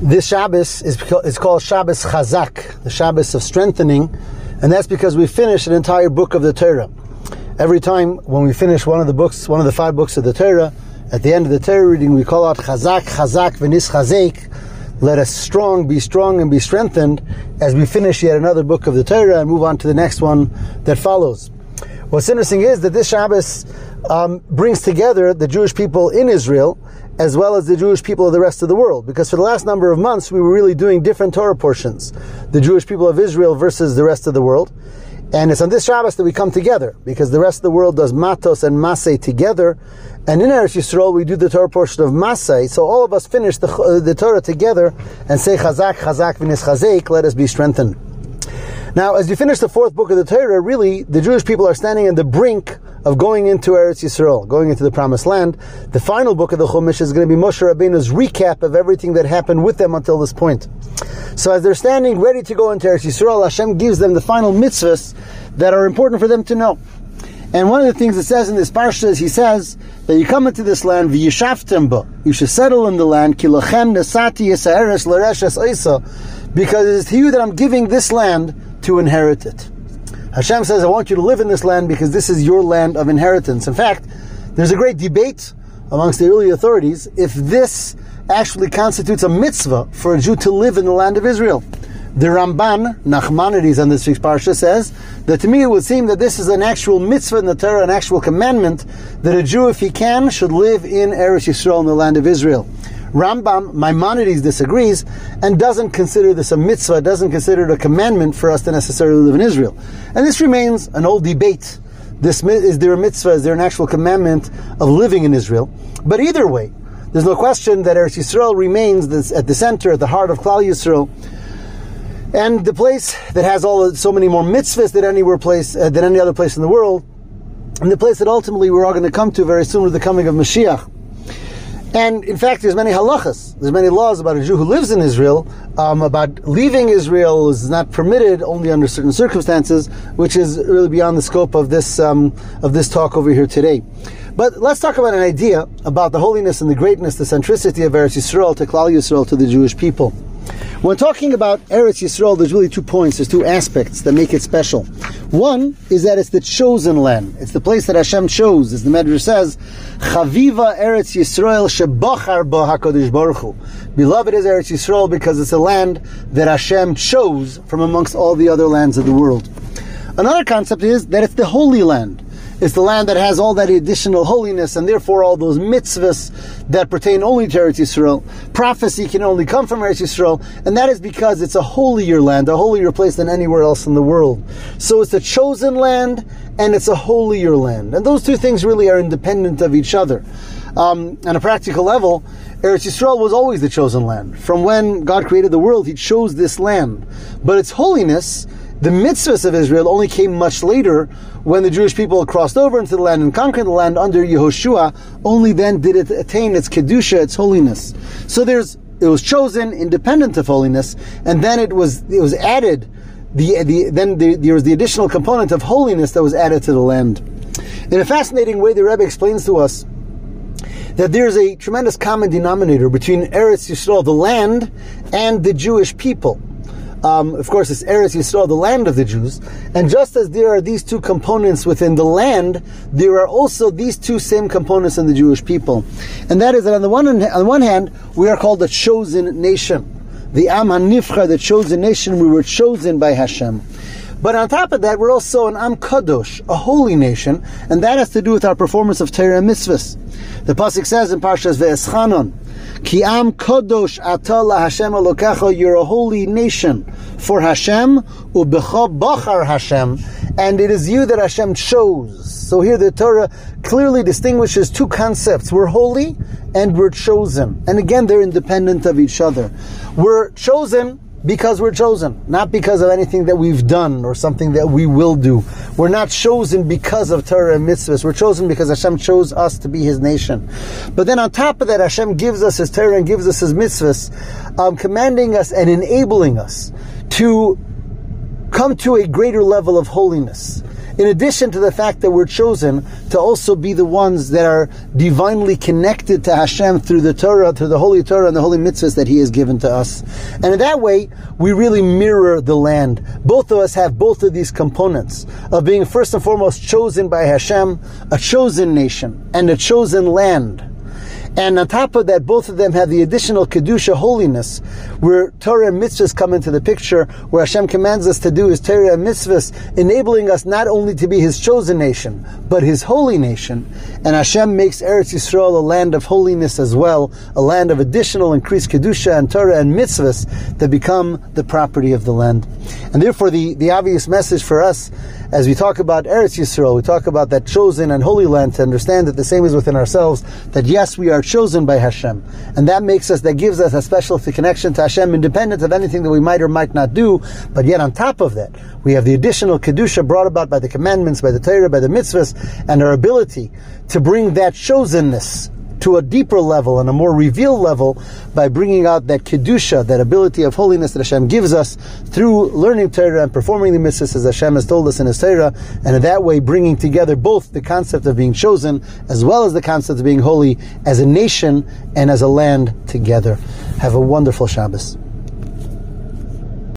This Shabbos is it's called Shabbos Chazak, the Shabbos of strengthening, and that's because we finished an entire book of the Torah. Every time when we finish one of the books, one of the five books of the Torah, at the end of the Torah reading, we call out Chazak, Chazak, Venis Chazek. Let us strong, be strong, and be strengthened as we finish yet another book of the Torah and move on to the next one that follows. What's interesting is that this Shabbos um, brings together the Jewish people in Israel as well as the Jewish people of the rest of the world. Because for the last number of months, we were really doing different Torah portions. The Jewish people of Israel versus the rest of the world. And it's on this Shabbos that we come together, because the rest of the world does Matos and Ma'asei together. And in Eretz Yisrael, we do the Torah portion of Ma'asei. So all of us finish the, uh, the Torah together and say Chazak, Chazak, Vinis Chazek, let us be strengthened. Now, as you finish the fourth book of the Torah, really, the Jewish people are standing on the brink of going into Eretz Yisrael, going into the Promised Land. The final book of the Chumash is going to be Moshe Rabbeinu's recap of everything that happened with them until this point. So, as they're standing ready to go into Eretz Yisrael, Hashem gives them the final mitzvahs that are important for them to know. And one of the things it says in this parsha is He says that you come into this land, v'yishaftem You should settle in the land, nesati oisa, because it's to you that I'm giving this land to inherit it. Hashem says, I want you to live in this land because this is your land of inheritance. In fact, there's a great debate amongst the early authorities if this actually constitutes a mitzvah for a Jew to live in the land of Israel. The Ramban, Nachmanides on this week's parsha, says that to me it would seem that this is an actual mitzvah in the Torah, an actual commandment that a Jew, if he can, should live in Eretz Yisrael, in the land of Israel. Rambam, Maimonides disagrees and doesn't consider this a mitzvah, doesn't consider it a commandment for us to necessarily live in Israel. And this remains an old debate. This is there a mitzvah? Is there an actual commandment of living in Israel? But either way, there's no question that Eretz Yisrael remains this, at the center, at the heart of Klal Yisrael, and the place that has all so many more mitzvahs than anywhere place uh, than any other place in the world, and the place that ultimately we're all going to come to very soon with the coming of Mashiach. And in fact, there's many halachas, there's many laws about a Jew who lives in Israel, um, about leaving Israel is not permitted only under certain circumstances, which is really beyond the scope of this um, of this talk over here today. But let's talk about an idea about the holiness and the greatness, the centricity of Eretz Yisrael to Klal Yisrael to the Jewish people. When talking about Eretz Yisrael, there's really two points, there's two aspects that make it special. One is that it's the chosen land. It's the place that Hashem chose, as the Medrash says, Chaviva Eretz Yisrael shebachar bo HaKadosh Baruch Hu. Beloved is Eretz Yisrael because it's a land that Hashem chose from amongst all the other lands of the world. Another concept is that it's the holy land. It's the land that has all that additional holiness and therefore all those mitzvahs that pertain only to Eretz Yisrael. Prophecy can only come from Eretz Yisrael, and that is because it's a holier land, a holier place than anywhere else in the world. So it's a chosen land and it's a holier land. And those two things really are independent of each other. Um, on a practical level, Eretz Yisrael was always the chosen land. From when God created the world, He chose this land. But its holiness the mitzvahs of Israel only came much later when the Jewish people crossed over into the land and conquered the land under Yehoshua. Only then did it attain its kedusha, its holiness. So there's it was chosen independent of holiness, and then it was it was added. The, the then the, there was the additional component of holiness that was added to the land. In a fascinating way, the Rebbe explains to us that there's a tremendous common denominator between Eretz Yisrael, the land, and the Jewish people. Um, of course, it's Eretz Yisrael, the land of the Jews. And just as there are these two components within the land, there are also these two same components in the Jewish people. And that is that on the one, on one hand, we are called the chosen nation. The Am HaNivcha, the chosen nation, we were chosen by Hashem. But on top of that, we're also an Am Kadosh, a holy nation, and that has to do with our performance of Torah mitzvahs. The pasuk says in Parshas Ve'eschanon, Ki am kodosh atala Hashem Elokecha, you're a holy nation for Hashem, ubecha bachar Hashem, and it is you that Hashem chose. So here the Torah clearly distinguishes two concepts. We're holy and we're chosen. And again, they're independent of each other. We're chosen because we're chosen, not because of anything that we've done or something that we will do. We're not chosen because of Torah and mitzvahs. We're chosen because Hashem chose us to be His nation. But then on top of that, Hashem gives us His Torah and gives us His mitzvahs, um, commanding us and enabling us to come to a greater level of holiness in addition to the fact that we're chosen to also be the ones that are divinely connected to Hashem through the Torah, through the Holy Torah and the Holy Mitzvahs that He has given to us. And in that way, we really mirror the land. Both of us have both of these components of being first and foremost chosen by Hashem, a chosen nation, and a chosen land. And on top of that, both of them have the additional Kedusha holiness, where Torah and mitzvahs come into the picture, where Hashem commands us to do His Torah and mitzvahs, enabling us not only to be His chosen nation, but His holy nation. And Hashem makes Eretz Yisrael a land of holiness as well, a land of additional increased Kedusha and Torah and mitzvahs that become the property of the land. And therefore, the, the obvious message for us as we talk about Eretz Yisrael, we talk about that chosen and holy land to understand that the same is within ourselves, that yes, we are chosen by Hashem. And that makes us, that gives us a special connection to Hashem, independent of anything that we might or might not do. But yet on top of that, we have the additional Kedusha brought about by the commandments, by the Torah, by the mitzvahs, and our ability to bring that chosenness to a deeper level and a more revealed level by bringing out that kedusha, that ability of holiness that Hashem gives us through learning Torah and performing the mitzvahs as Hashem has told us in His Torah, and in that way bringing together both the concept of being chosen as well as the concept of being holy as a nation and as a land together. Have a wonderful Shabbos.